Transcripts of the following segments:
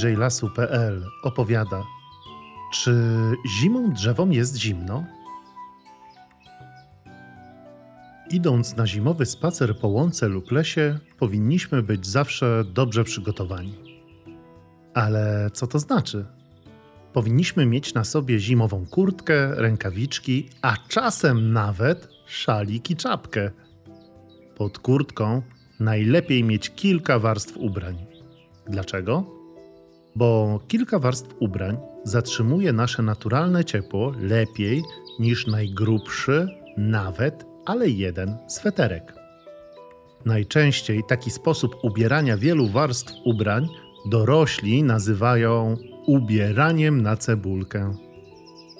bliżej lasu.pl opowiada: Czy zimą drzewom jest zimno? Idąc na zimowy spacer po łące lub lesie, powinniśmy być zawsze dobrze przygotowani. Ale co to znaczy? Powinniśmy mieć na sobie zimową kurtkę, rękawiczki, a czasem nawet szalik i czapkę. Pod kurtką najlepiej mieć kilka warstw ubrań. Dlaczego? Bo kilka warstw ubrań zatrzymuje nasze naturalne ciepło lepiej niż najgrubszy, nawet, ale jeden sweterek. Najczęściej taki sposób ubierania wielu warstw ubrań dorośli nazywają ubieraniem na cebulkę.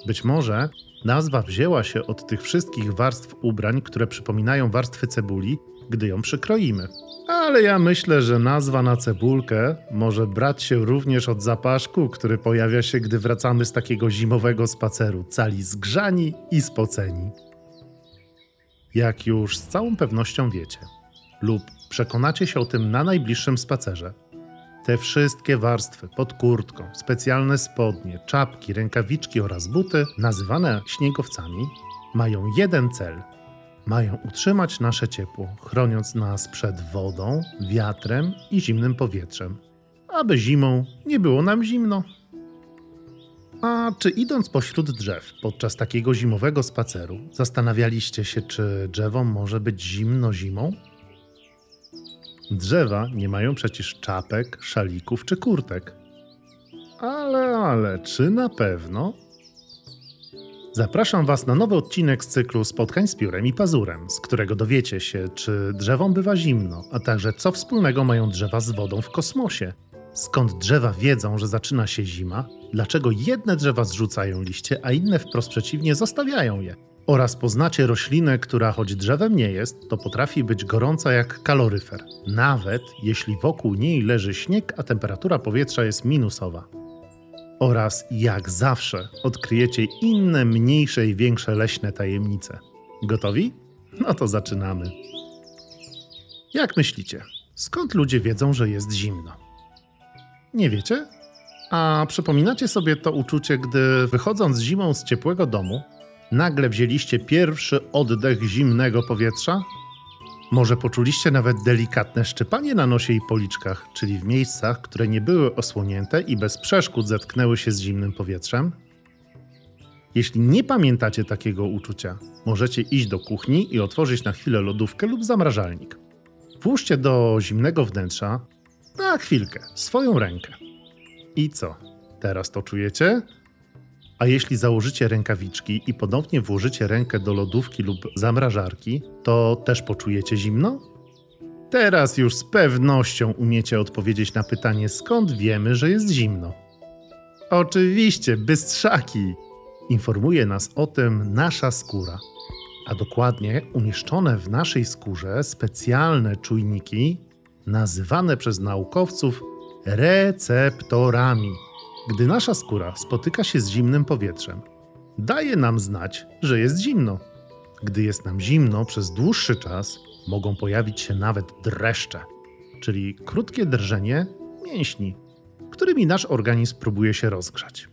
Być może nazwa wzięła się od tych wszystkich warstw ubrań, które przypominają warstwy cebuli, gdy ją przykroimy. Ale ja myślę, że nazwa na cebulkę może brać się również od zapaszku, który pojawia się, gdy wracamy z takiego zimowego spaceru, cali zgrzani i spoceni. Jak już z całą pewnością wiecie, lub przekonacie się o tym na najbliższym spacerze, te wszystkie warstwy pod kurtką, specjalne spodnie, czapki, rękawiczki oraz buty, nazywane śniegowcami, mają jeden cel. Mają utrzymać nasze ciepło, chroniąc nas przed wodą, wiatrem i zimnym powietrzem, aby zimą nie było nam zimno. A czy idąc pośród drzew podczas takiego zimowego spaceru, zastanawialiście się, czy drzewom może być zimno zimą? Drzewa nie mają przecież czapek, szalików czy kurtek. Ale, ale, czy na pewno? Zapraszam Was na nowy odcinek z cyklu Spotkań z piórem i pazurem, z którego dowiecie się, czy drzewom bywa zimno, a także co wspólnego mają drzewa z wodą w kosmosie. Skąd drzewa wiedzą, że zaczyna się zima, dlaczego jedne drzewa zrzucają liście, a inne wprost przeciwnie zostawiają je. Oraz poznacie roślinę, która choć drzewem nie jest, to potrafi być gorąca jak kaloryfer, nawet jeśli wokół niej leży śnieg, a temperatura powietrza jest minusowa. Oraz jak zawsze odkryjecie inne mniejsze i większe leśne tajemnice. Gotowi? No to zaczynamy. Jak myślicie, skąd ludzie wiedzą, że jest zimno? Nie wiecie? A przypominacie sobie to uczucie, gdy wychodząc zimą z ciepłego domu, nagle wzięliście pierwszy oddech zimnego powietrza? Może poczuliście nawet delikatne szczypanie na nosie i policzkach, czyli w miejscach, które nie były osłonięte i bez przeszkód zetknęły się z zimnym powietrzem? Jeśli nie pamiętacie takiego uczucia, możecie iść do kuchni i otworzyć na chwilę lodówkę lub zamrażalnik. Włóżcie do zimnego wnętrza na chwilkę swoją rękę. I co? Teraz to czujecie? A jeśli założycie rękawiczki i ponownie włożycie rękę do lodówki lub zamrażarki, to też poczujecie zimno? Teraz już z pewnością umiecie odpowiedzieć na pytanie, skąd wiemy, że jest zimno. Oczywiście, bystrzaki! Informuje nas o tym nasza skóra, a dokładnie umieszczone w naszej skórze specjalne czujniki, nazywane przez naukowców receptorami. Gdy nasza skóra spotyka się z zimnym powietrzem, daje nam znać, że jest zimno. Gdy jest nam zimno przez dłuższy czas, mogą pojawić się nawet dreszcze, czyli krótkie drżenie mięśni, którymi nasz organizm próbuje się rozgrzać.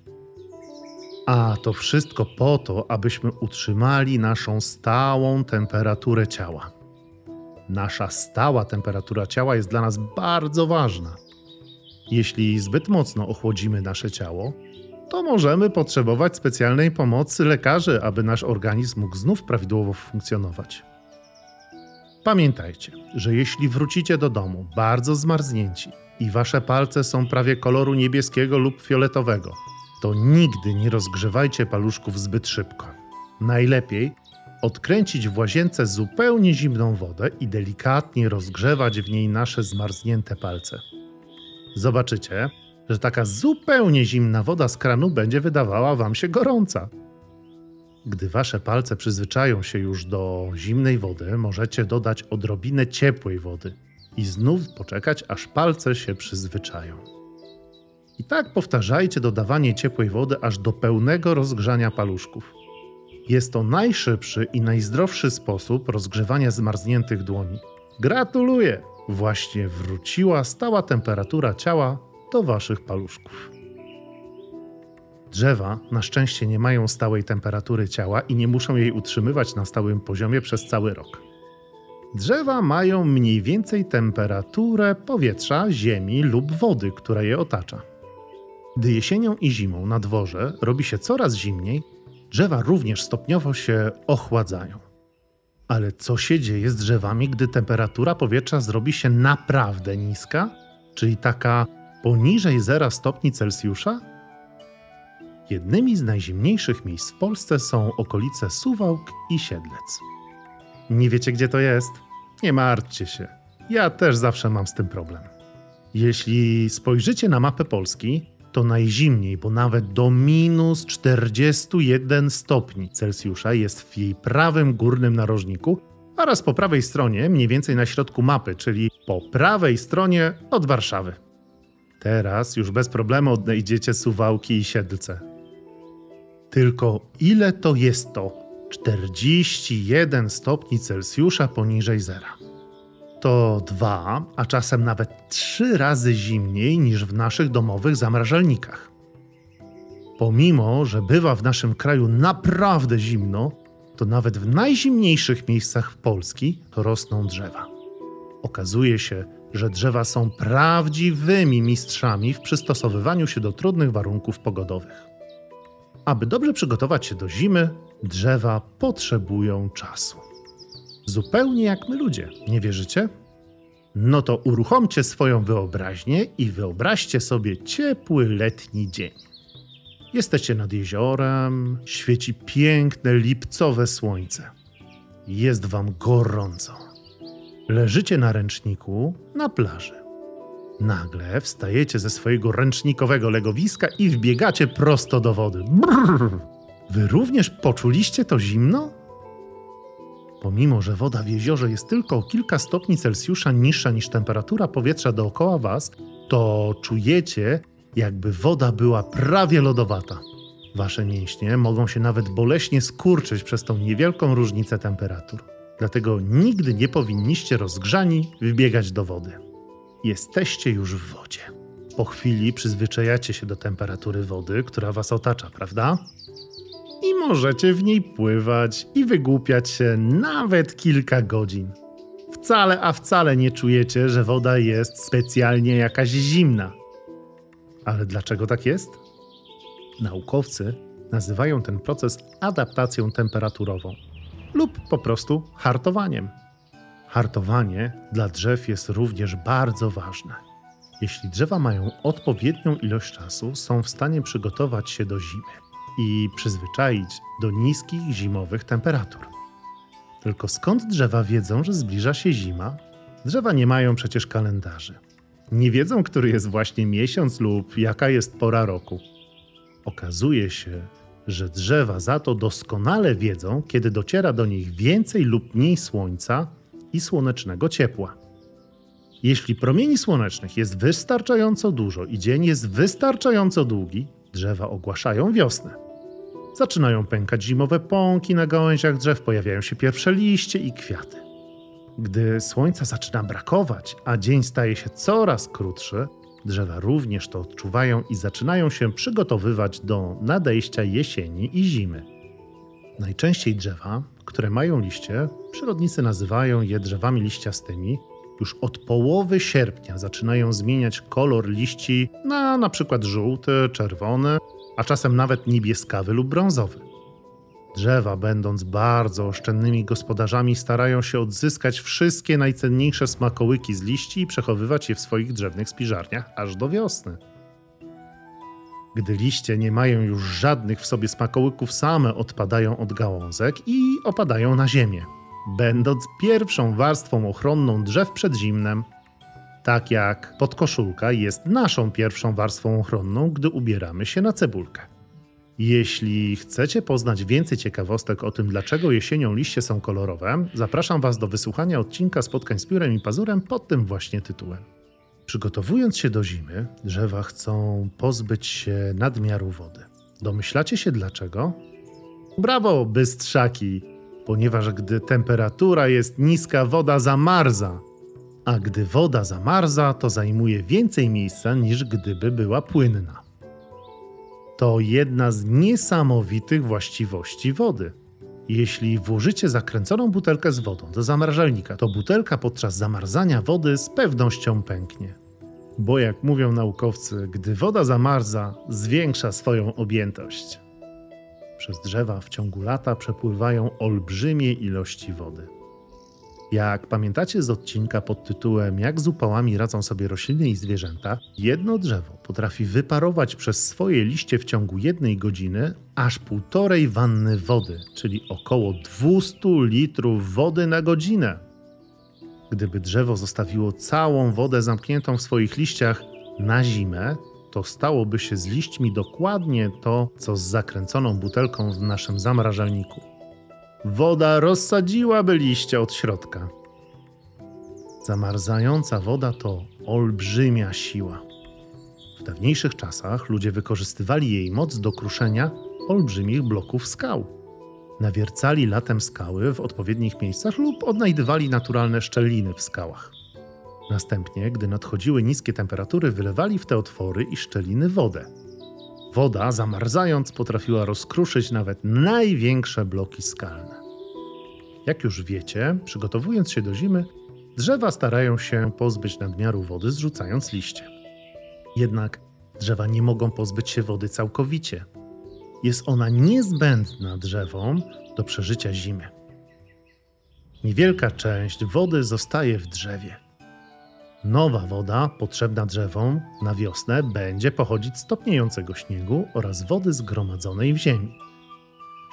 A to wszystko po to, abyśmy utrzymali naszą stałą temperaturę ciała. Nasza stała temperatura ciała jest dla nas bardzo ważna jeśli zbyt mocno ochłodzimy nasze ciało, to możemy potrzebować specjalnej pomocy lekarzy, aby nasz organizm mógł znów prawidłowo funkcjonować. Pamiętajcie, że jeśli wrócicie do domu bardzo zmarznięci i wasze palce są prawie koloru niebieskiego lub fioletowego, to nigdy nie rozgrzewajcie paluszków zbyt szybko. Najlepiej odkręcić w łazience zupełnie zimną wodę i delikatnie rozgrzewać w niej nasze zmarznięte palce zobaczycie, że taka zupełnie zimna woda z kranu będzie wydawała wam się gorąca. Gdy wasze palce przyzwyczają się już do zimnej wody, możecie dodać odrobinę ciepłej wody i znów poczekać, aż palce się przyzwyczają. I tak powtarzajcie dodawanie ciepłej wody aż do pełnego rozgrzania paluszków. Jest to najszybszy i najzdrowszy sposób rozgrzewania zmarzniętych dłoni. Gratuluję! Właśnie wróciła stała temperatura ciała do waszych paluszków. Drzewa na szczęście nie mają stałej temperatury ciała i nie muszą jej utrzymywać na stałym poziomie przez cały rok. Drzewa mają mniej więcej temperaturę powietrza, ziemi lub wody, która je otacza. Gdy jesienią i zimą na dworze robi się coraz zimniej, drzewa również stopniowo się ochładzają. Ale co się dzieje z drzewami, gdy temperatura powietrza zrobi się naprawdę niska, czyli taka poniżej 0 stopni Celsjusza? Jednymi z najzimniejszych miejsc w Polsce są okolice Suwałk i Siedlec. Nie wiecie, gdzie to jest? Nie martwcie się. Ja też zawsze mam z tym problem. Jeśli spojrzycie na mapę Polski, to najzimniej, bo nawet do minus 41 stopni Celsjusza jest w jej prawym górnym narożniku oraz po prawej stronie, mniej więcej na środku mapy, czyli po prawej stronie od Warszawy. Teraz już bez problemu odnajdziecie Suwałki i Siedlce. Tylko ile to jest to 41 stopni Celsjusza poniżej zera? To dwa, a czasem nawet trzy razy zimniej niż w naszych domowych zamrażalnikach. Pomimo, że bywa w naszym kraju naprawdę zimno, to nawet w najzimniejszych miejscach Polski rosną drzewa. Okazuje się, że drzewa są prawdziwymi mistrzami w przystosowywaniu się do trudnych warunków pogodowych. Aby dobrze przygotować się do zimy, drzewa potrzebują czasu. Zupełnie jak my ludzie, nie wierzycie? No to uruchomcie swoją wyobraźnię i wyobraźcie sobie ciepły letni dzień. Jesteście nad jeziorem, świeci piękne lipcowe słońce. Jest wam gorąco. Leżycie na ręczniku na plaży. Nagle wstajecie ze swojego ręcznikowego legowiska i wbiegacie prosto do wody. Brrr. Wy również poczuliście to zimno? Pomimo, że woda w jeziorze jest tylko o kilka stopni Celsjusza niższa niż temperatura powietrza dookoła was, to czujecie, jakby woda była prawie lodowata. Wasze mięśnie mogą się nawet boleśnie skurczyć przez tą niewielką różnicę temperatur. Dlatego nigdy nie powinniście rozgrzani wbiegać do wody. Jesteście już w wodzie. Po chwili przyzwyczajacie się do temperatury wody, która was otacza, prawda? I możecie w niej pływać i wygłupiać się nawet kilka godzin. Wcale, a wcale nie czujecie, że woda jest specjalnie jakaś zimna. Ale dlaczego tak jest? Naukowcy nazywają ten proces adaptacją temperaturową lub po prostu hartowaniem. Hartowanie dla drzew jest również bardzo ważne. Jeśli drzewa mają odpowiednią ilość czasu, są w stanie przygotować się do zimy i przyzwyczaić do niskich zimowych temperatur. Tylko skąd drzewa wiedzą, że zbliża się zima? Drzewa nie mają przecież kalendarzy. Nie wiedzą, który jest właśnie miesiąc lub jaka jest pora roku. Okazuje się, że drzewa za to doskonale wiedzą, kiedy dociera do nich więcej lub mniej słońca i słonecznego ciepła. Jeśli promieni słonecznych jest wystarczająco dużo i dzień jest wystarczająco długi, drzewa ogłaszają wiosnę. Zaczynają pękać zimowe pąki na gałęziach drzew, pojawiają się pierwsze liście i kwiaty. Gdy słońca zaczyna brakować, a dzień staje się coraz krótszy, drzewa również to odczuwają i zaczynają się przygotowywać do nadejścia jesieni i zimy. Najczęściej drzewa, które mają liście, przyrodnicy nazywają je drzewami liściastymi, już od połowy sierpnia zaczynają zmieniać kolor liści na na przykład żółty, czerwony, a czasem nawet niebieskawy lub brązowy. Drzewa, będąc bardzo oszczędnymi gospodarzami, starają się odzyskać wszystkie najcenniejsze smakołyki z liści i przechowywać je w swoich drzewnych spiżarniach aż do wiosny. Gdy liście nie mają już żadnych w sobie smakołyków, same odpadają od gałązek i opadają na ziemię, będąc pierwszą warstwą ochronną drzew przed zimnem. Tak jak podkoszulka jest naszą pierwszą warstwą ochronną, gdy ubieramy się na cebulkę. Jeśli chcecie poznać więcej ciekawostek o tym, dlaczego jesienią liście są kolorowe, zapraszam Was do wysłuchania odcinka spotkań z piórem i pazurem pod tym właśnie tytułem. Przygotowując się do zimy, drzewa chcą pozbyć się nadmiaru wody. Domyślacie się dlaczego? Brawo, bystrzaki! Ponieważ gdy temperatura jest niska, woda zamarza, a gdy woda zamarza, to zajmuje więcej miejsca niż gdyby była płynna. To jedna z niesamowitych właściwości wody. Jeśli włożycie zakręconą butelkę z wodą do zamrażalnika, to butelka podczas zamarzania wody z pewnością pęknie. Bo jak mówią naukowcy, gdy woda zamarza, zwiększa swoją objętość. Przez drzewa w ciągu lata przepływają olbrzymie ilości wody. Jak pamiętacie z odcinka pod tytułem Jak z upałami radzą sobie rośliny i zwierzęta, jedno drzewo potrafi wyparować przez swoje liście w ciągu jednej godziny aż półtorej wanny wody, czyli około 200 litrów wody na godzinę. Gdyby drzewo zostawiło całą wodę zamkniętą w swoich liściach na zimę, to stałoby się z liśćmi dokładnie to, co z zakręconą butelką w naszym zamrażalniku. Woda rozsadziłaby liście od środka. Zamarzająca woda to olbrzymia siła. W dawniejszych czasach ludzie wykorzystywali jej moc do kruszenia olbrzymich bloków skał. Nawiercali latem skały w odpowiednich miejscach lub odnajdywali naturalne szczeliny w skałach. Następnie, gdy nadchodziły niskie temperatury, wylewali w te otwory i szczeliny wodę. Woda, zamarzając, potrafiła rozkruszyć nawet największe bloki skalne. Jak już wiecie, przygotowując się do zimy, drzewa starają się pozbyć nadmiaru wody, zrzucając liście. Jednak drzewa nie mogą pozbyć się wody całkowicie. Jest ona niezbędna drzewom do przeżycia zimy. Niewielka część wody zostaje w drzewie. Nowa woda, potrzebna drzewom na wiosnę, będzie pochodzić z topniejącego śniegu oraz wody zgromadzonej w ziemi.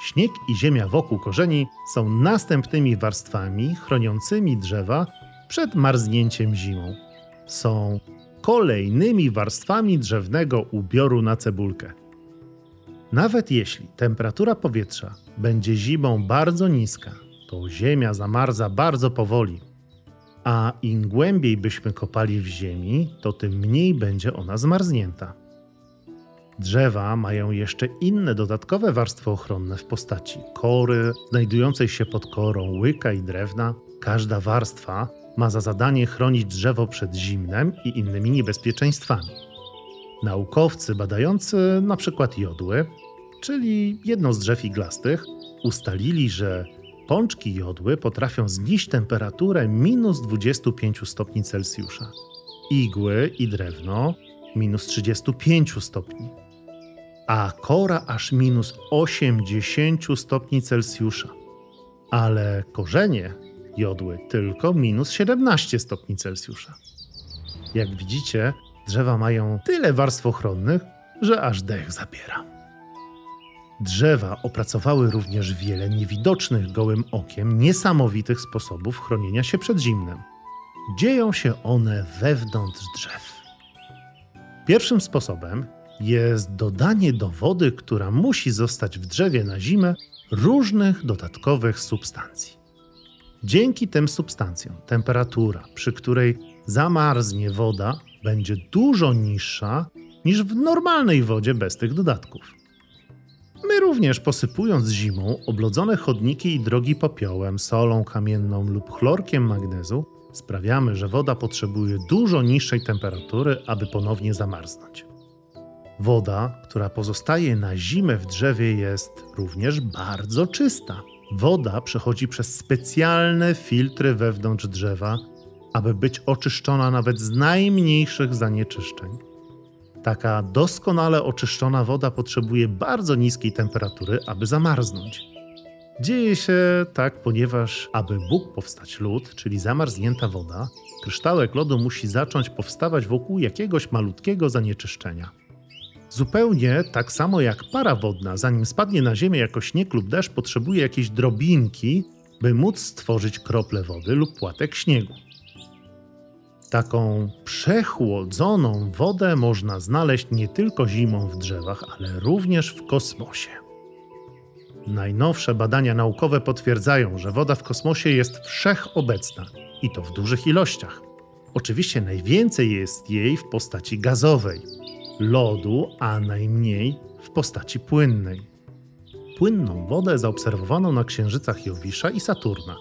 Śnieg i ziemia wokół korzeni są następnymi warstwami chroniącymi drzewa przed marznięciem zimą. Są kolejnymi warstwami drzewnego ubioru na cebulkę. Nawet jeśli temperatura powietrza będzie zimą bardzo niska, to ziemia zamarza bardzo powoli, a im głębiej byśmy kopali w ziemi, to tym mniej będzie ona zmarznięta. Drzewa mają jeszcze inne dodatkowe warstwy ochronne w postaci kory, znajdującej się pod korą łyka i drewna. Każda warstwa ma za zadanie chronić drzewo przed zimnem i innymi niebezpieczeństwami. Naukowcy badający np. jodły, czyli jedno z drzew iglastych, ustalili, że pączki jodły potrafią znieść temperaturę minus 25 stopni Celsjusza. Igły i drewno minus 35 stopni, a kora aż minus 80 stopni Celsjusza. Ale korzenie jodły tylko minus 17 stopni Celsjusza. Jak widzicie, drzewa mają tyle warstw ochronnych, że aż dech zabiera. Drzewa opracowały również wiele niewidocznych gołym okiem niesamowitych sposobów chronienia się przed zimnem. Dzieją się one wewnątrz drzew. Pierwszym sposobem jest dodanie do wody, która musi zostać w drzewie na zimę, różnych dodatkowych substancji. Dzięki tym substancjom temperatura, przy której zamarznie woda, będzie dużo niższa niż w normalnej wodzie bez tych dodatków. My również posypując zimą oblodzone chodniki i drogi popiołem, solą kamienną lub chlorkiem magnezu, sprawiamy, że woda potrzebuje dużo niższej temperatury, aby ponownie zamarznąć. Woda, która pozostaje na zimę w drzewie, jest również bardzo czysta. Woda przechodzi przez specjalne filtry wewnątrz drzewa, aby być oczyszczona nawet z najmniejszych zanieczyszczeń. Taka doskonale oczyszczona woda potrzebuje bardzo niskiej temperatury, aby zamarznąć. Dzieje się tak, ponieważ aby mógł powstać lód, czyli zamarznięta woda, kryształek lodu musi zacząć powstawać wokół jakiegoś malutkiego zanieczyszczenia. Zupełnie tak samo jak para wodna, zanim spadnie na ziemię jako śnieg lub deszcz, potrzebuje jakiejś drobinki, by móc stworzyć krople wody lub płatek śniegu. Taką przechłodzoną wodę można znaleźć nie tylko zimą w drzewach, ale również w kosmosie. Najnowsze badania naukowe potwierdzają, że woda w kosmosie jest wszechobecna i to w dużych ilościach. Oczywiście najwięcej jest jej w postaci gazowej, lodu, a najmniej w postaci płynnej. Płynną wodę zaobserwowano na księżycach Jowisza i Saturna.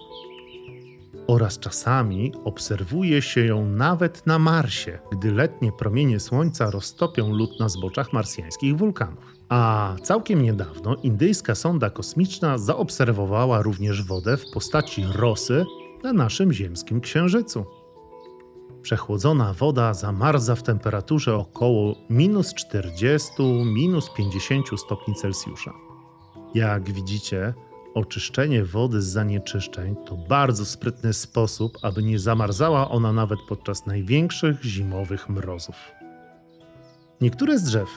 Oraz czasami obserwuje się ją nawet na Marsie, gdy letnie promienie Słońca roztopią lód na zboczach marsjańskich wulkanów. A całkiem niedawno indyjska sonda kosmiczna zaobserwowała również wodę w postaci rosy na naszym ziemskim księżycu. Przechłodzona woda zamarza w temperaturze około minus 40, minus 50 stopni Celsjusza. Jak widzicie, oczyszczenie wody z zanieczyszczeń to bardzo sprytny sposób, aby nie zamarzała ona nawet podczas największych zimowych mrozów. Niektóre z drzew,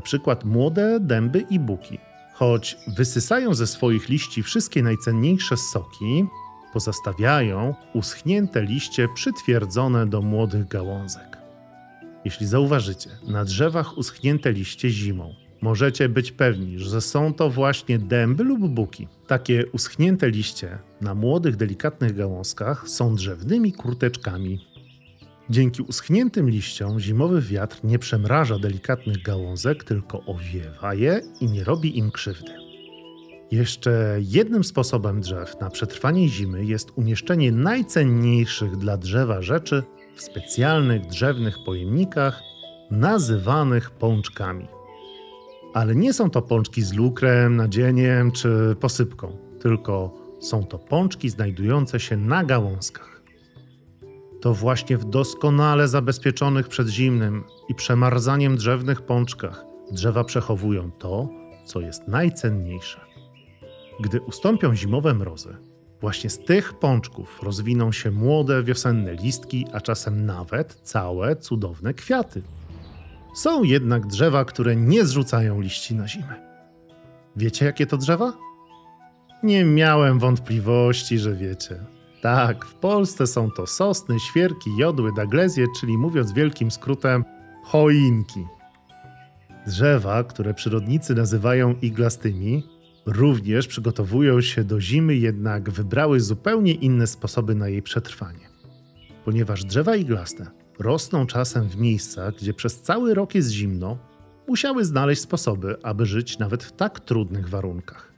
przykład młode dęby i buki, choć wysysają ze swoich liści wszystkie najcenniejsze soki, pozostawiają uschnięte liście przytwierdzone do młodych gałązek. Jeśli zauważycie na drzewach uschnięte liście zimą, możecie być pewni, że są to właśnie dęby lub buki. Takie uschnięte liście na młodych, delikatnych gałązkach są drzewnymi kurteczkami. Dzięki uschniętym liściom zimowy wiatr nie przemraża delikatnych gałązek, tylko owiewa je i nie robi im krzywdy. Jeszcze jednym sposobem drzew na przetrwanie zimy jest umieszczenie najcenniejszych dla drzewa rzeczy w specjalnych drzewnych pojemnikach nazywanych pączkami. Ale nie są to pączki z lukrem, nadzieniem czy posypką, tylko są to pączki znajdujące się na gałązkach. To właśnie w doskonale zabezpieczonych przed zimnym i przemarzaniem drzewnych pączkach drzewa przechowują to, co jest najcenniejsze. Gdy ustąpią zimowe mrozy, właśnie z tych pączków rozwiną się młode wiosenne listki, a czasem nawet całe cudowne kwiaty. Są jednak drzewa, które nie zrzucają liści na zimę. Wiecie, jakie to drzewa? Nie miałem wątpliwości, że wiecie. Tak, w Polsce są to sosny, świerki, jodły, daglezje, czyli mówiąc wielkim skrótem, choinki. Drzewa, które przyrodnicy nazywają iglastymi, również przygotowują się do zimy, jednak wybrały zupełnie inne sposoby na jej przetrwanie. Ponieważ drzewa iglaste rosną czasem w miejscach, gdzie przez cały rok jest zimno, musiały znaleźć sposoby, aby żyć nawet w tak trudnych warunkach.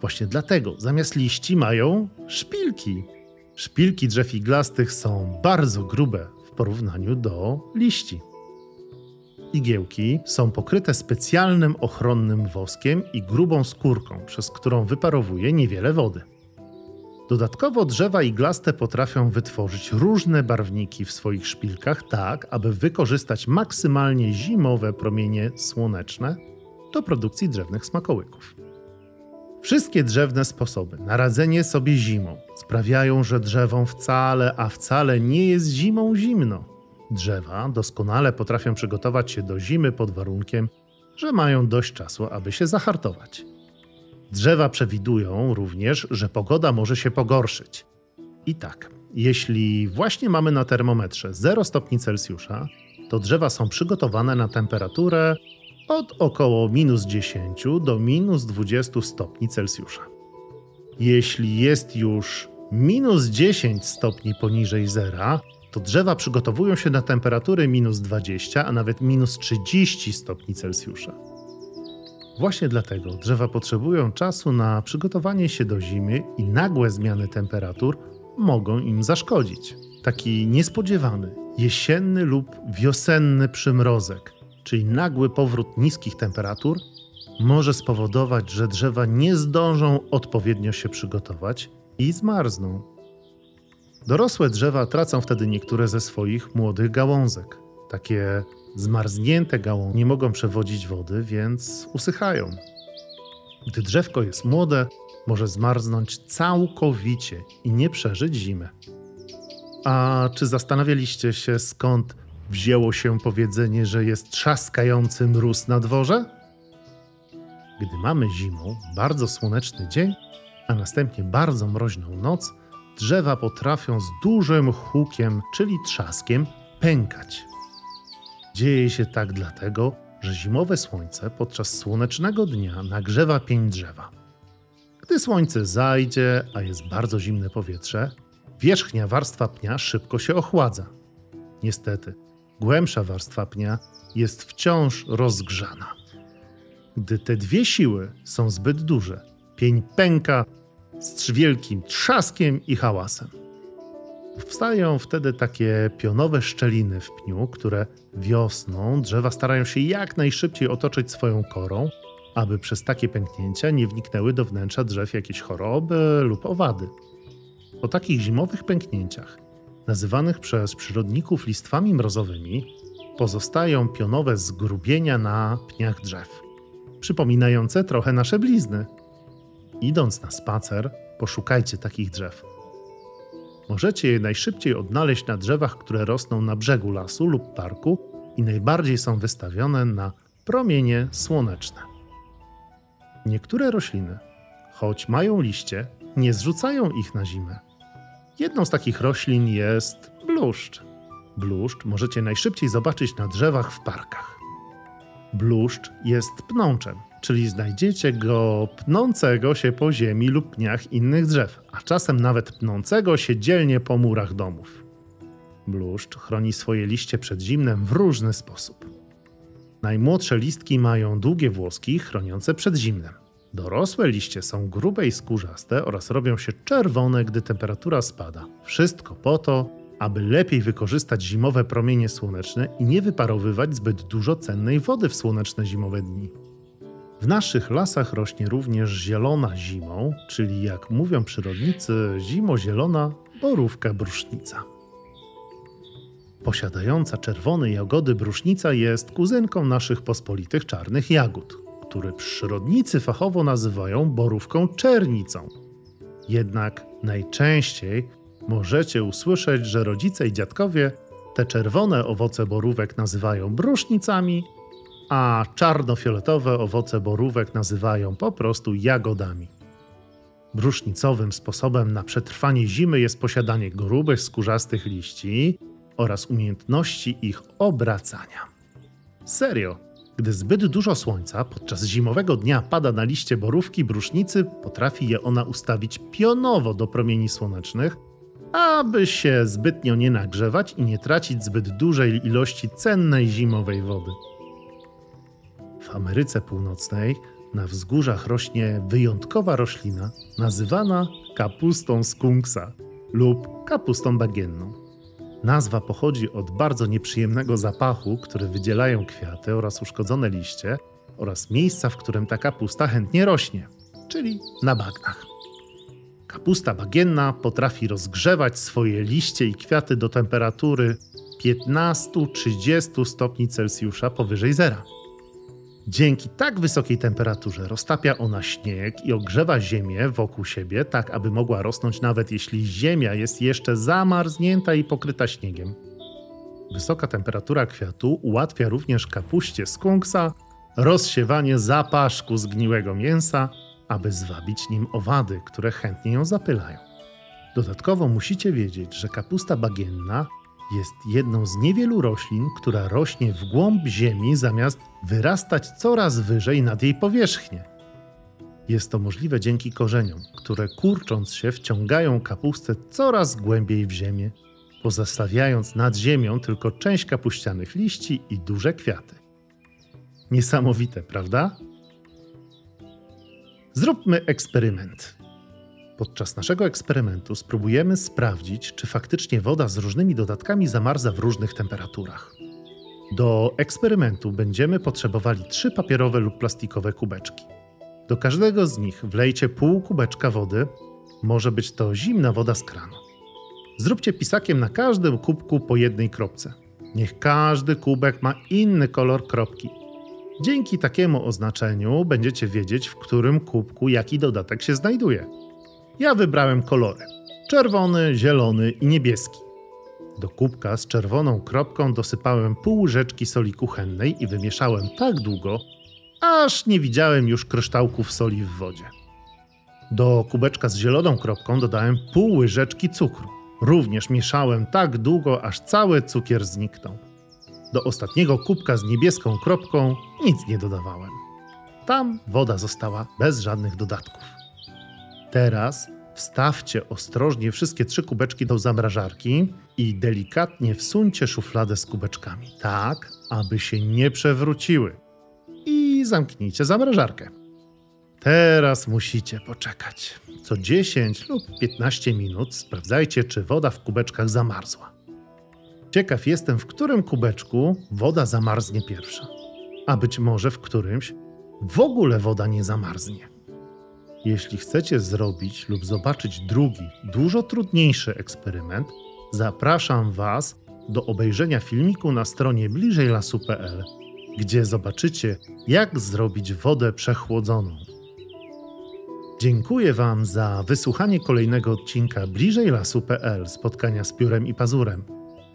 Właśnie dlatego zamiast liści mają szpilki. Szpilki drzew iglastych są bardzo grube w porównaniu do liści. Igiełki są pokryte specjalnym ochronnym woskiem i grubą skórką, przez którą wyparowuje niewiele wody. Dodatkowo drzewa iglaste potrafią wytworzyć różne barwniki w swoich szpilkach, tak aby wykorzystać maksymalnie zimowe promienie słoneczne do produkcji drzewnych smakołyków. Wszystkie drzewne sposoby na radzenie sobie zimą sprawiają, że drzewom wcale, a wcale nie jest zimą zimno. Drzewa doskonale potrafią przygotować się do zimy pod warunkiem, że mają dość czasu, aby się zahartować. Drzewa przewidują również, że pogoda może się pogorszyć. I tak, jeśli właśnie mamy na termometrze 0 stopni Celsjusza, to drzewa są przygotowane na temperaturę od około minus 10 do minus 20 stopni Celsjusza. Jeśli jest już minus 10 stopni poniżej zera, to drzewa przygotowują się na temperatury minus 20, a nawet minus 30 stopni Celsjusza. Właśnie dlatego drzewa potrzebują czasu na przygotowanie się do zimy i nagłe zmiany temperatur mogą im zaszkodzić. Taki niespodziewany, jesienny lub wiosenny przymrozek, czyli nagły powrót niskich temperatur, może spowodować, że drzewa nie zdążą odpowiednio się przygotować i zmarzną. Dorosłe drzewa tracą wtedy niektóre ze swoich młodych gałązek. Takie Zmarznięte gałązie nie mogą przewodzić wody, więc usychają. Gdy drzewko jest młode, może zmarznąć całkowicie i nie przeżyć zimy. A czy zastanawialiście się, skąd wzięło się powiedzenie, że jest trzaskający mróz na dworze? Gdy mamy zimą bardzo słoneczny dzień, a następnie bardzo mroźną noc, drzewa potrafią z dużym hukiem, czyli trzaskiem, pękać. Dzieje się tak dlatego, że zimowe słońce podczas słonecznego dnia nagrzewa pień drzewa. Gdy słońce zajdzie, a jest bardzo zimne powietrze, wierzchnia warstwa pnia szybko się ochładza. Niestety, głębsza warstwa pnia jest wciąż rozgrzana. Gdy te dwie siły są zbyt duże, pień pęka z wielkim trzaskiem i hałasem. Powstają wtedy takie pionowe szczeliny w pniu, które wiosną drzewa starają się jak najszybciej otoczyć swoją korą, aby przez takie pęknięcia nie wniknęły do wnętrza drzew jakieś choroby lub owady. Po takich zimowych pęknięciach, nazywanych przez przyrodników listwami mrozowymi, pozostają pionowe zgrubienia na pniach drzew, przypominające trochę nasze blizny. Idąc na spacer, poszukajcie takich drzew. Możecie je najszybciej odnaleźć na drzewach, które rosną na brzegu lasu lub parku i najbardziej są wystawione na promienie słoneczne. Niektóre rośliny, choć mają liście, nie zrzucają ich na zimę. Jedną z takich roślin jest bluszcz. Bluszcz możecie najszybciej zobaczyć na drzewach w parkach. Bluszcz jest pnączem, czyli znajdziecie go pnącego się po ziemi lub pniach innych drzew, a czasem nawet pnącego się dzielnie po murach domów. Bluszcz chroni swoje liście przed zimnem w różny sposób. Najmłodsze listki mają długie włoski chroniące przed zimnem. Dorosłe liście są grube i skórzaste oraz robią się czerwone, gdy temperatura spada. Wszystko po to, aby lepiej wykorzystać zimowe promienie słoneczne i nie wyparowywać zbyt dużo cennej wody w słoneczne zimowe dni. W naszych lasach rośnie również zielona zimą, czyli jak mówią przyrodnicy, zimozielona borówka brusznica. Posiadająca czerwone jagody brusznica jest kuzynką naszych pospolitych czarnych jagód, które przyrodnicy fachowo nazywają borówką czernicą. Jednak najczęściej możecie usłyszeć, że rodzice i dziadkowie te czerwone owoce borówek nazywają brusznicami, a czarno-fioletowe owoce borówek nazywają po prostu jagodami. Brusznicowym sposobem na przetrwanie zimy jest posiadanie grubych, skórzastych liści oraz umiejętności ich obracania. Serio, gdy zbyt dużo słońca podczas zimowego dnia pada na liście borówki brusznicy, potrafi je ona ustawić pionowo do promieni słonecznych, aby się zbytnio nie nagrzewać i nie tracić zbyt dużej ilości cennej zimowej wody. Ameryce Północnej na wzgórzach rośnie wyjątkowa roślina nazywana kapustą skunksa lub kapustą bagienną. Nazwa pochodzi od bardzo nieprzyjemnego zapachu, który wydzielają kwiaty oraz uszkodzone liście oraz miejsca, w którym ta kapusta chętnie rośnie, czyli na bagnach. Kapusta bagienna potrafi rozgrzewać swoje liście i kwiaty do temperatury 15-30 stopni Celsjusza powyżej zera. Dzięki tak wysokiej temperaturze roztapia ona śnieg i ogrzewa ziemię wokół siebie, tak aby mogła rosnąć nawet jeśli ziemia jest jeszcze zamarznięta i pokryta śniegiem. Wysoka temperatura kwiatu ułatwia również kapuście skunksa rozsiewanie zapaszku zgniłego mięsa, aby zwabić nim owady, które chętnie ją zapylają. Dodatkowo musicie wiedzieć, że kapusta bagienna jest jedną z niewielu roślin, która rośnie w głąb ziemi zamiast wyrastać coraz wyżej nad jej powierzchnię. Jest to możliwe dzięki korzeniom, które kurcząc się wciągają kapustę coraz głębiej w ziemię, pozostawiając nad ziemią tylko część kapuścianych liści i duże kwiaty. Niesamowite, prawda? Zróbmy eksperyment. Podczas naszego eksperymentu spróbujemy sprawdzić, czy faktycznie woda z różnymi dodatkami zamarza w różnych temperaturach. Do eksperymentu będziemy potrzebowali trzy papierowe lub plastikowe kubeczki. Do każdego z nich wlejcie pół kubeczka wody, może być to zimna woda z kranu. Zróbcie pisakiem na każdym kubku po jednej kropce. Niech każdy kubek ma inny kolor kropki. Dzięki takiemu oznaczeniu będziecie wiedzieć, w którym kubku jaki dodatek się znajduje. Ja wybrałem kolory: czerwony, zielony i niebieski. Do kubka z czerwoną kropką dosypałem pół łyżeczki soli kuchennej i wymieszałem tak długo, aż nie widziałem już kryształków soli w wodzie. Do kubeczka z zieloną kropką dodałem pół łyżeczki cukru. Również mieszałem tak długo, aż cały cukier zniknął. Do ostatniego kubka z niebieską kropką nic nie dodawałem. Tam woda została bez żadnych dodatków. Teraz wstawcie ostrożnie wszystkie trzy kubeczki do zamrażarki i delikatnie wsuńcie szufladę z kubeczkami, tak aby się nie przewróciły. I zamknijcie zamrażarkę. Teraz musicie poczekać. Co 10 lub 15 minut sprawdzajcie, czy woda w kubeczkach zamarzła. Ciekaw jestem, w którym kubeczku woda zamarznie pierwsza, a być może w którymś w ogóle woda nie zamarznie. Jeśli chcecie zrobić lub zobaczyć drugi, dużo trudniejszy eksperyment, zapraszam Was do obejrzenia filmiku na stronie bliżejlasu.pl, gdzie zobaczycie, jak zrobić wodę przechłodzoną. Dziękuję Wam za wysłuchanie kolejnego odcinka Bliżej Lasu.pl spotkania z piórem i pazurem.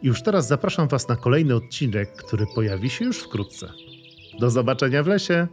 Już teraz zapraszam Was na kolejny odcinek, który pojawi się już wkrótce. Do zobaczenia w lesie!